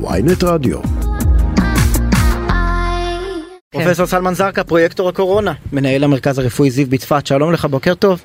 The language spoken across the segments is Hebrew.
ויינט רדיו. פרופסור סלמן זרקא, פרויקטור הקורונה, מנהל המרכז הרפואי זיו בצפת, שלום לך, בוקר טוב.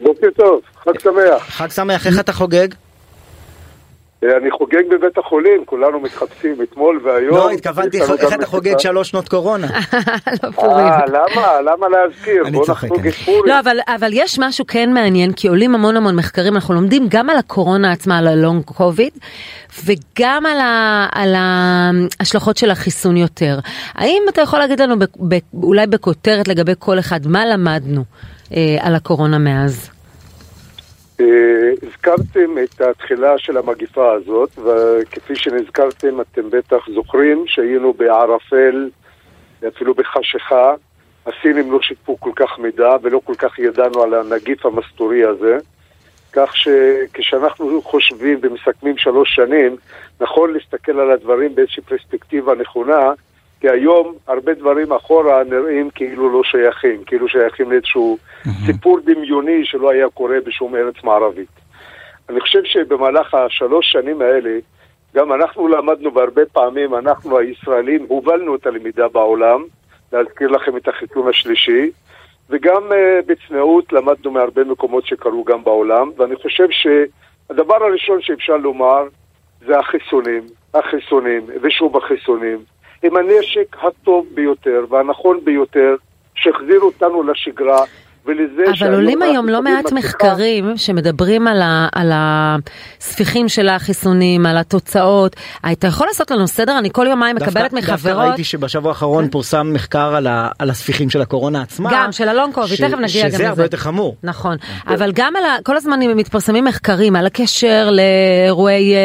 בוקר טוב, חג שמח. חג שמח, איך אתה חוגג? אה, אני חוגג בבית החולים, כולנו מתחפשים אתמול והיום. לא, התכוונתי, איך אתה חוגג. שלוש שנות קורונה? לא פורים. אה, למה? למה להזכיר? אני בוא צוחק, נחגוג אני- את פורים. לא, אבל, אבל יש משהו כן מעניין, כי עולים המון המון מחקרים, אנחנו לומדים גם על הקורונה עצמה, על הלונג קוביד, וגם על, ההשלכות של החיסון יותר. האם אתה יכול להגיד לנו, אולי בכותרת לגבי כל אחד, מה למדנו אה, על הקורונה מאז? אה, הזכרתם את התחילה של המגיפה הזאת, וכפי שנזכרתם, אתם בטח זוכרים שהיינו בערפל, אפילו בחשיכה. הסינים לא שיתפו כל כך מידע ולא כל כך ידענו על הנגיף המסתורי הזה. כך שכשאנחנו חושבים ומסכמים שלוש שנים, נכון להסתכל על הדברים באיזושהי פרספקטיבה נכונה, כי היום הרבה דברים אחורה נראים כאילו לא שייכים, כאילו שייכים לאיזשהו סיפור דמיוני שלא היה קורה בשום ארץ מערבית. אני חושב שבמהלך השלוש שנים האלה, גם אנחנו למדנו והרבה פעמים, אנחנו הישראלים, הובלנו את הלמידה בעולם, להזכיר לכם את החיתון השלישי, וגם uh, בצניעות למדנו מהרבה מקומות שקרו גם בעולם, ואני חושב שהדבר הראשון שאפשר לומר זה החיסונים, החיסונים, ושוב החיסונים, הם הנשק הטוב ביותר והנכון ביותר שהחזיר אותנו לשגרה. ולזה אבל שהיום עולים היום לא מעט מחקרים שמדברים על, ה, על הספיחים של החיסונים, על התוצאות. אתה יכול לעשות לנו סדר? אני כל יומיים מקבלת דווקא- דווקא מחברות, ראיתי שבשבוע האחרון פורסם מחקר על ה- על הספיחים של הקורונה עצמה. גם של הלונג קוביד, ש- תכף נגיע גם לזה. שזה הרבה יותר חמור. נכון, אבל גם על ה... כל הזמן מתפרסמים מחקרים על הקשר לאירועי, אה,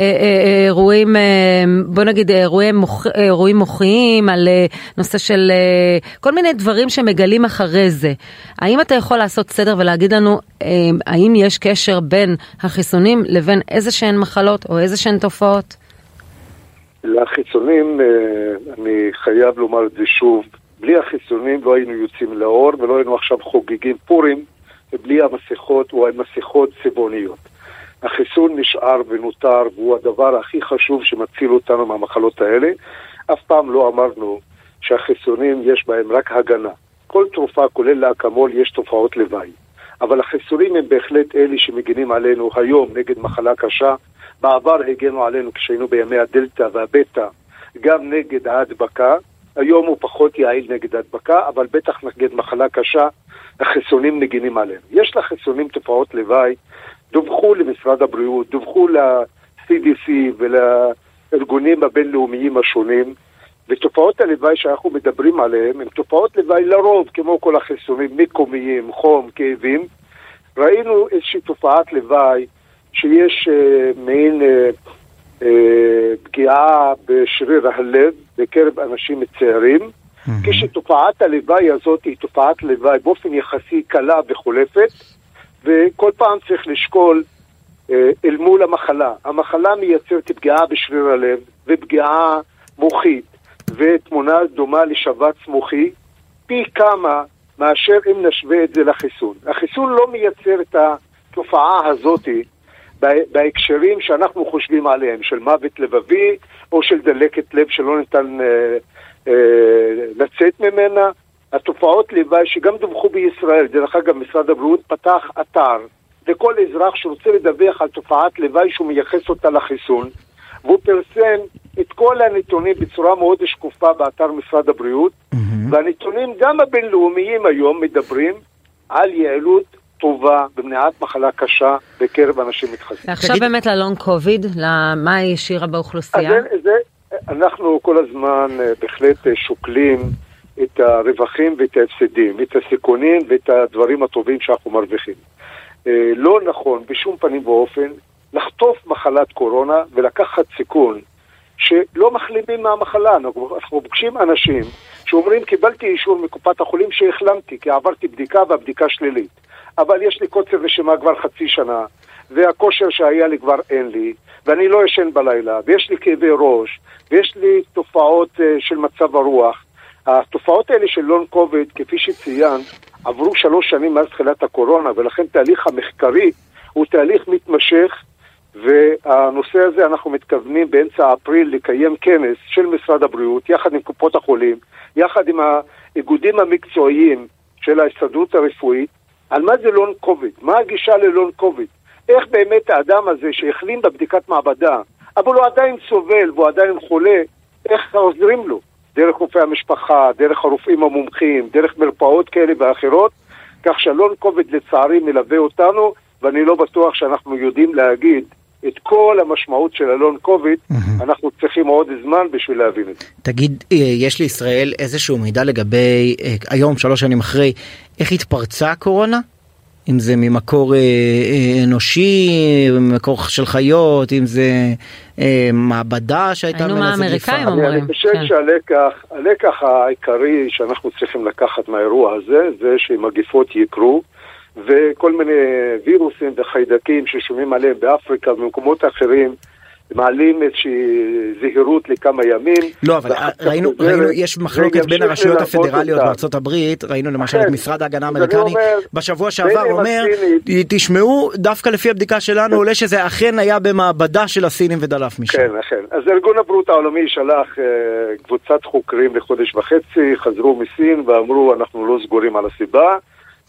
אה, אה, אירועים, בוא נגיד אירועי מוח, אירועים מוחיים, על נושא של כל מיני דברים שמגלים אחרי זה. האם אתה יכול לעשות סדר ולהגיד לנו אה, האם יש קשר בין החיסונים לבין איזה שהן מחלות או איזה שהן תופעות? לחיסונים, אה, אני חייב לומר את זה שוב, בלי החיסונים לא היינו יוצאים לאור ולא היינו עכשיו חוגגים פורים בלי המסכות או המסכות צבעוניות. החיסון נשאר ונותר והוא הדבר הכי חשוב שמציל אותנו מהמחלות האלה. אף פעם לא אמרנו שהחיסונים יש בהם רק הגנה. כל תרופה, כולל לאקמול, יש תופעות לוואי. אבל החיסונים הם בהחלט אלה שמגינים עלינו היום נגד מחלה קשה. בעבר הגנו עלינו כשהיינו בימי הדלתא והבטא גם נגד ההדבקה. היום הוא פחות יעיל נגד ההדבקה, אבל בטח נגד מחלה קשה, החיסונים מגינים עלינו. יש לחיסונים תופעות לוואי, דווחו למשרד הבריאות, דווחו ל-CDC ולארגונים הבינלאומיים השונים, ותופעות הלוואי שאנחנו מדברים עליהן הן תופעות לוואי לרוב, כמו כל החיסונים, מקומיים, חום, כאבים. ראינו איזושהי תופעת לוואי שיש אה, מעין אה, אה, פגיעה בשריר הלב בקרב אנשים צעירים, כשתופעת הלוואי הזאת היא תופעת לוואי באופן יחסי קלה וחולפת, וכל פעם צריך לשקול אה, אל מול המחלה. המחלה מייצרת פגיעה בשריר הלב ופגיעה מוחית ותמונה דומה לשבץ מוחי פי כמה מאשר אם נשווה את זה לחיסון. החיסון לא מייצר את התופעה הזאתי בה- בהקשרים שאנחנו חושבים עליהם, של מוות לבבי או של דלקת לב שלא ניתן אה, אה, לצאת ממנה. התופעות לוואי שגם דווחו בישראל, דרך אגב משרד הבריאות פתח אתר לכל אזרח שרוצה לדווח על תופעת לוואי שהוא מייחס אותה לחיסון והוא פרסם את כל הנתונים בצורה מאוד שקופה באתר משרד הבריאות והנתונים גם הבינלאומיים היום מדברים על יעילות טובה במניעת מחלה קשה בקרב אנשים מתחסנים. ועכשיו תגיד- באמת ללונג קוביד, מה היא השאירה אז באוכלוסייה? זה, זה, אנחנו כל הזמן אה, בהחלט אה, שוקלים את הרווחים ואת ההפסדים, את הסיכונים ואת הדברים הטובים שאנחנו מרוויחים. אה, לא נכון בשום פנים ואופן לחטוף מחלת קורונה ולקחת סיכון שלא מחלימים מהמחלה. אנחנו, פוגשים אנשים שאומרים קיבלתי אישור מקופת החולים שהחלמתי כי עברתי בדיקה והבדיקה שלילית. אבל יש לי קוצר נשימה כבר חצי שנה, והכושר שהיה לי כבר אין לי, ואני לא ישן בלילה, ויש לי כאבי ראש, ויש לי תופעות uh, של מצב הרוח. התופעות האלה של לון קוביד, כפי שציינת, עברו שלוש שנים מאז תחילת הקורונה, ולכן תהליך המחקרי הוא תהליך מתמשך, והנושא הזה אנחנו מתכוונים באמצע אפריל לקיים כנס של משרד הבריאות יחד עם קופות החולים, יחד עם האיגודים המקצועיים של ההסתדרות הרפואית, על מה זה לון קוביד, מה הגישה ללון קוביד, איך באמת האדם הזה שהחלים בבדיקת מעבדה, אבל הוא עדיין סובל והוא עדיין חולה, איך עוזרים לו? דרך רופאי המשפחה, דרך הרופאים המומחים, דרך מרפאות כאלה ואחרות, כך שהלון קוביד לצערי מלווה אותנו, ואני לא בטוח שאנחנו יודעים להגיד את כל המשמעות של הלון קוביד, mm-hmm. אנחנו צריכים עוד זמן בשביל להבין את זה. תגיד, אה, יש לישראל איזשהו מידע לגבי, אה, היום, שלוש שנים אחרי, איך התפרצה הקורונה? אם זה ממקור אה, אה, אנושי, ממקור של חיות, אם זה אה, מעבדה שהייתה ממנה זו האמריקאים אומרים. אני חושב כן. שהלקח, הלקח העיקרי שאנחנו צריכים לקחת מהאירוע הזה, זה שמגיפות יקרו. וכל מיני וירוסים וחיידקים ששומעים עליהם באפריקה ובמקומות אחרים מעלים איזושהי זהירות לכמה ימים. לא, אבל ראינו, ראינו, יש מחלוקת בין הרשויות הפדרליות בארצות הברית, ראינו למשל את משרד ההגנה האמריקני בשבוע שעבר אומר, תשמעו, דווקא לפי הבדיקה שלנו עולה שזה אכן היה במעבדה של הסינים ודלף משם. כן, אכן. אז ארגון הבריאות העולמי שלח אה, קבוצת חוקרים לחודש וחצי, חזרו מסין ואמרו אנחנו לא סגורים על הסיבה.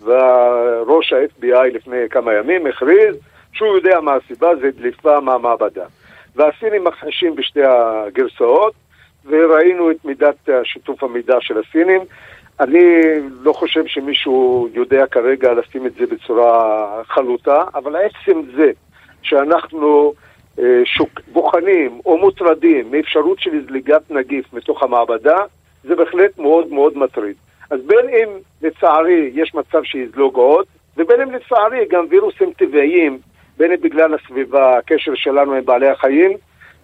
וראש ה-FBI לפני כמה ימים הכריז שהוא יודע מה הסיבה, זה דליפה מהמעבדה. והסינים מכחישים בשתי הגרסאות, וראינו את מידת שיתוף המידע של הסינים. אני לא חושב שמישהו יודע כרגע לשים את זה בצורה חלוטה, אבל עצם זה שאנחנו אה, שוק, בוחנים או מוטרדים מאפשרות של זליגת נגיף מתוך המעבדה, זה בהחלט מאוד מאוד מטריד. אז בין אם לצערי יש מצב שיזלוג עוד, ובין אם לצערי גם וירוסים טבעיים, בין אם בגלל הסביבה, הקשר שלנו עם בעלי החיים,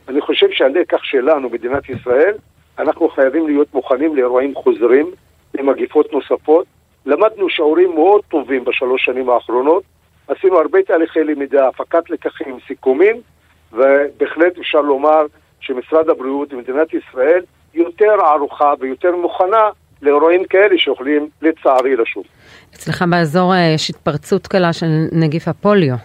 אני חושב שהלקח שלנו, מדינת ישראל, אנחנו חייבים להיות מוכנים לאירועים חוזרים, למגיפות נוספות. למדנו שיעורים מאוד טובים בשלוש שנים האחרונות, עשינו הרבה תהליכי למידה, הפקת לקחים, סיכומים, ובהחלט אפשר לומר שמשרד הבריאות ומדינת ישראל יותר ערוכה ויותר מוכנה לאירועים כאלה שיכולים לצערי לשוב. אצלך באזור אה, יש התפרצות קלה של נגיף הפוליו.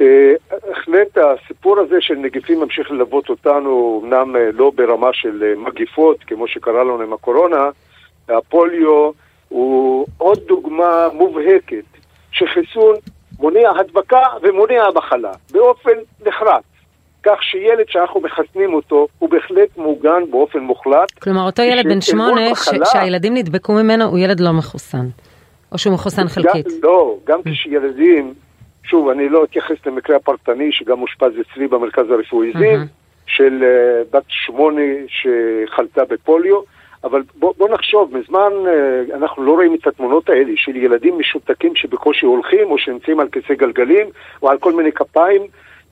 אה, בהחלט הסיפור הזה של נגיפים ממשיך ללוות אותנו, אמנם אה, לא ברמה של מגיפות, כמו שקרה לנו עם הקורונה, הפוליו הוא עוד דוגמה מובהקת שחיסון מונע הדבקה ומונע מחלה באופן נחרץ. כך שילד שאנחנו מחסנים אותו הוא בהחלט מוגן באופן מוחלט. כלומר אותו ילד בן שמונה. שהילדים נדבקו ממנו הוא ילד לא מחוסן, או שהוא מחוסן חלקית. גם, לא, גם כשילדים, שוב אני לא אתייחס למקרה הפרטני שגם אושפז אצלי במרכז הרפואי זיו, של uh, בת שמונה שחלתה בפוליו. אבל בוא, בוא נחשוב, מזמן uh, אנחנו לא רואים את התמונות האלה של ילדים משותקים שבקושי הולכים או שנמצאים על כיסא גלגלים או על כל מיני כפיים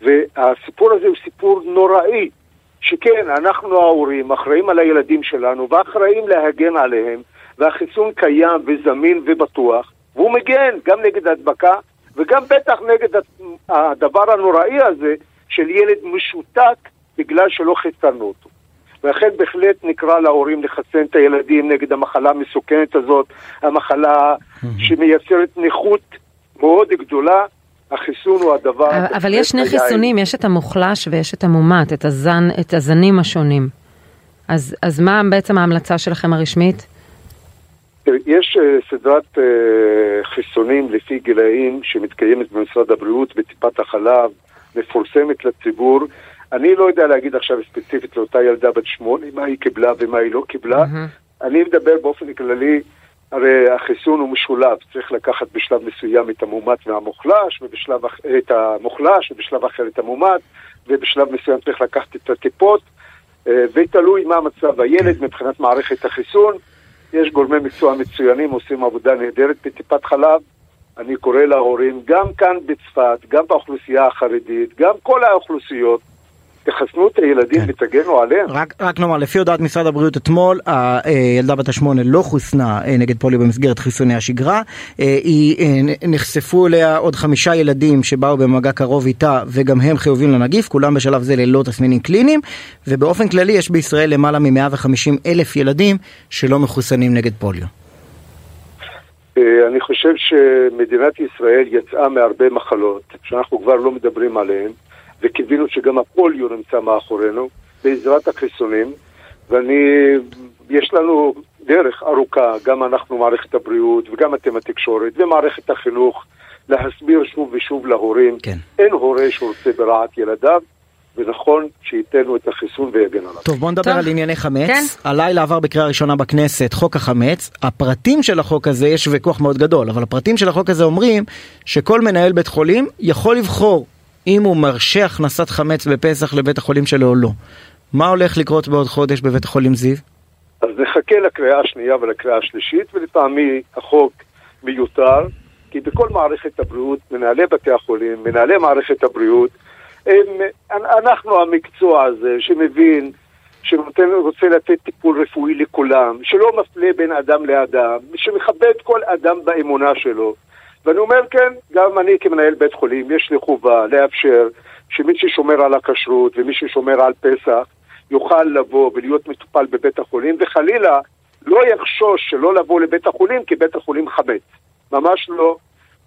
והסיפור הזה הוא סיפור נוראי, שכן, אנחנו ההורים אחראים על הילדים שלנו ואחראים להגן עליהם, והחיסון קיים וזמין ובטוח, והוא מגן גם נגד הדבקה וגם בטח נגד הדבר הנוראי הזה של ילד משותק בגלל שלא חיסנו אותו. ולכן בהחלט נקרא להורים לחסן את הילדים נגד המחלה המסוכנת הזאת, המחלה שמייצרת נכות מאוד גדולה, החיסון הוא הדבר... אבל יש שני חיסונים, יש את המוחלש ויש את המומת, את, הזן, את הזנים השונים. אז, אז מה בעצם ההמלצה שלכם הרשמית? יש uh, סדרת uh, חיסונים לפי גילאים שמתקיימת במשרד הבריאות בטיפת החלב, מפורסמת לציבור. אני לא יודע להגיד עכשיו ספציפית לאותה ילדה בת שמונה, מה היא קיבלה ומה היא לא קיבלה. Mm-hmm. אני מדבר באופן כללי הרי החיסון הוא משולב, צריך לקחת בשלב מסוים את המומת והמוחלש, ובשלב, את המוחלש, ובשלב אחר את המומת, ובשלב מסוים צריך לקחת את הטיפות, אה, ותלוי מה מצב הילד מבחינת מערכת החיסון. יש גורמי מקצוע מצוינים, עושים עבודה נהדרת בטיפת חלב. אני קורא להורים, גם כאן בצפת, גם באוכלוסייה החרדית, גם כל האוכלוסיות, תחסנו את הילדים כן. ותגנו עליהם. רק, רק נאמר, לפי הודעת משרד הבריאות אתמול, הילדה בת השמונה לא חוסנה אה, נגד פוליו במסגרת חיסוני השגרה. אה, היא, אה, נחשפו אליה עוד חמישה ילדים שבאו במגע קרוב איתה וגם הם חיובים לנגיף, כולם בשלב זה ללא תסמינים קליניים, ובאופן כללי יש בישראל למעלה מ-150 אלף ילדים שלא מחוסנים נגד פוליו. אה, אני חושב שמדינת ישראל יצאה מהרבה מחלות שאנחנו כבר לא מדברים עליהן, וקיווינו שגם הפוליו נמצא מאחורינו, בעזרת החיסונים, ואני, יש לנו דרך ארוכה, גם אנחנו מערכת הבריאות וגם אתם התקשורת ומערכת החינוך, להסביר שוב ושוב להורים, כן. אין הורה שרוצה ברעת ילדיו, ונכון שייתן את החיסון ויגן עליו. טוב בוא נדבר טוב. על ענייני חמץ. כן. הלילה עבר בקריאה ראשונה בכנסת חוק החמץ. הפרטים של החוק הזה יש ויכוח מאוד גדול אבל הפרטים של החוק הזה אומרים שכל מנהל בית חולים יכול לבחור אם הוא מרשה הכנסת חמץ בפסח לבית החולים שלו או לא. מה הולך לקרות בעוד חודש בבית החולים זיו? אז נחכה לקריאה השנייה ולקריאה השלישית, ולטעמי החוק מיותר, כי בכל מערכת הבריאות, מנהלי בתי החולים, מנהלי מערכת הבריאות, הם, אנחנו המקצוע הזה שמבין, שנותן, רוצה לתת טיפול רפואי לכולם, שלא מפלה בין אדם לאדם, שמכבד כל אדם באמונה שלו. ואני אומר כן, גם אני כמנהל בית חולים, יש לי חובה לאפשר שמי ששומר על הכשרות ומי ששומר על פסח, יוכל לבוא ולהיות מטופל בבית החולים, וחלילה לא יחשוש שלא לבוא לבית החולים כי בית החולים חמץ. ממש לא.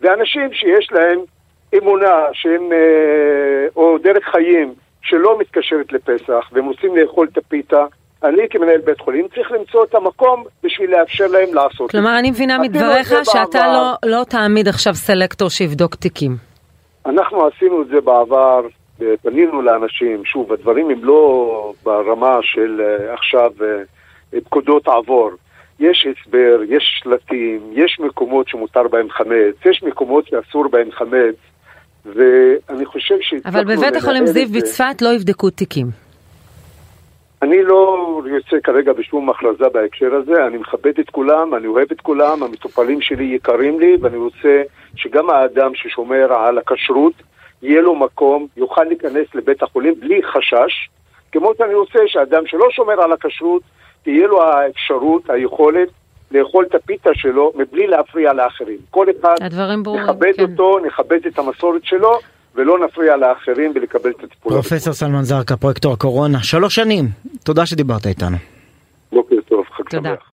ואנשים שיש להם אמונה שהם, אה, או דרך חיים שלא מתקשרת לפסח, והם רוצים לאכול את הפיתה, אני כמנהל בית חולים צריך למצוא את המקום בשביל לאפשר להם לעשות את כלומר, זה. אני מבינה מדבריך את שאתה בעבר. לא, לא תעמיד עכשיו סלקטור שיבדוק תיקים. אנחנו עשינו את זה בעבר, אה, פנינו לאנשים, שוב, הדברים הם לא ברמה של אה, עכשיו אה, פקודות עבור. יש הסבר, יש שלטים, יש מקומות שמותר בהם חמץ, יש מקומות שאסור בהם חמץ, ואני חושב שהצלחנו אבל בבית החולים זיו את. בצפת לא יבדקו תיקים. אני לא יוצא כרגע בשום הכרזה בהקשר הזה, אני מכבד את כולם, אני אוהב את כולם, המטופלים שלי יקרים לי, ואני רוצה שגם האדם ששומר על הכשרות, יהיה לו מקום, יוכל להיכנס לבית החולים בלי חשש, כמו שאני רוצה שאדם שלא שומר על הכשרות, תהיה לו האפשרות, היכולת, לאכול את הפיתה שלו מבלי להפריע לאחרים. כל אחד נכבד כן. אותו, נכבד את המסורת שלו, ולא נפריע לאחרים ולקבל את הטיפול. פרופסור סלמן זרקא פרויקטור הקורונה שלוש שנים תודה שדיברת איתנו. בוקר טוב, חג תודה. שמח.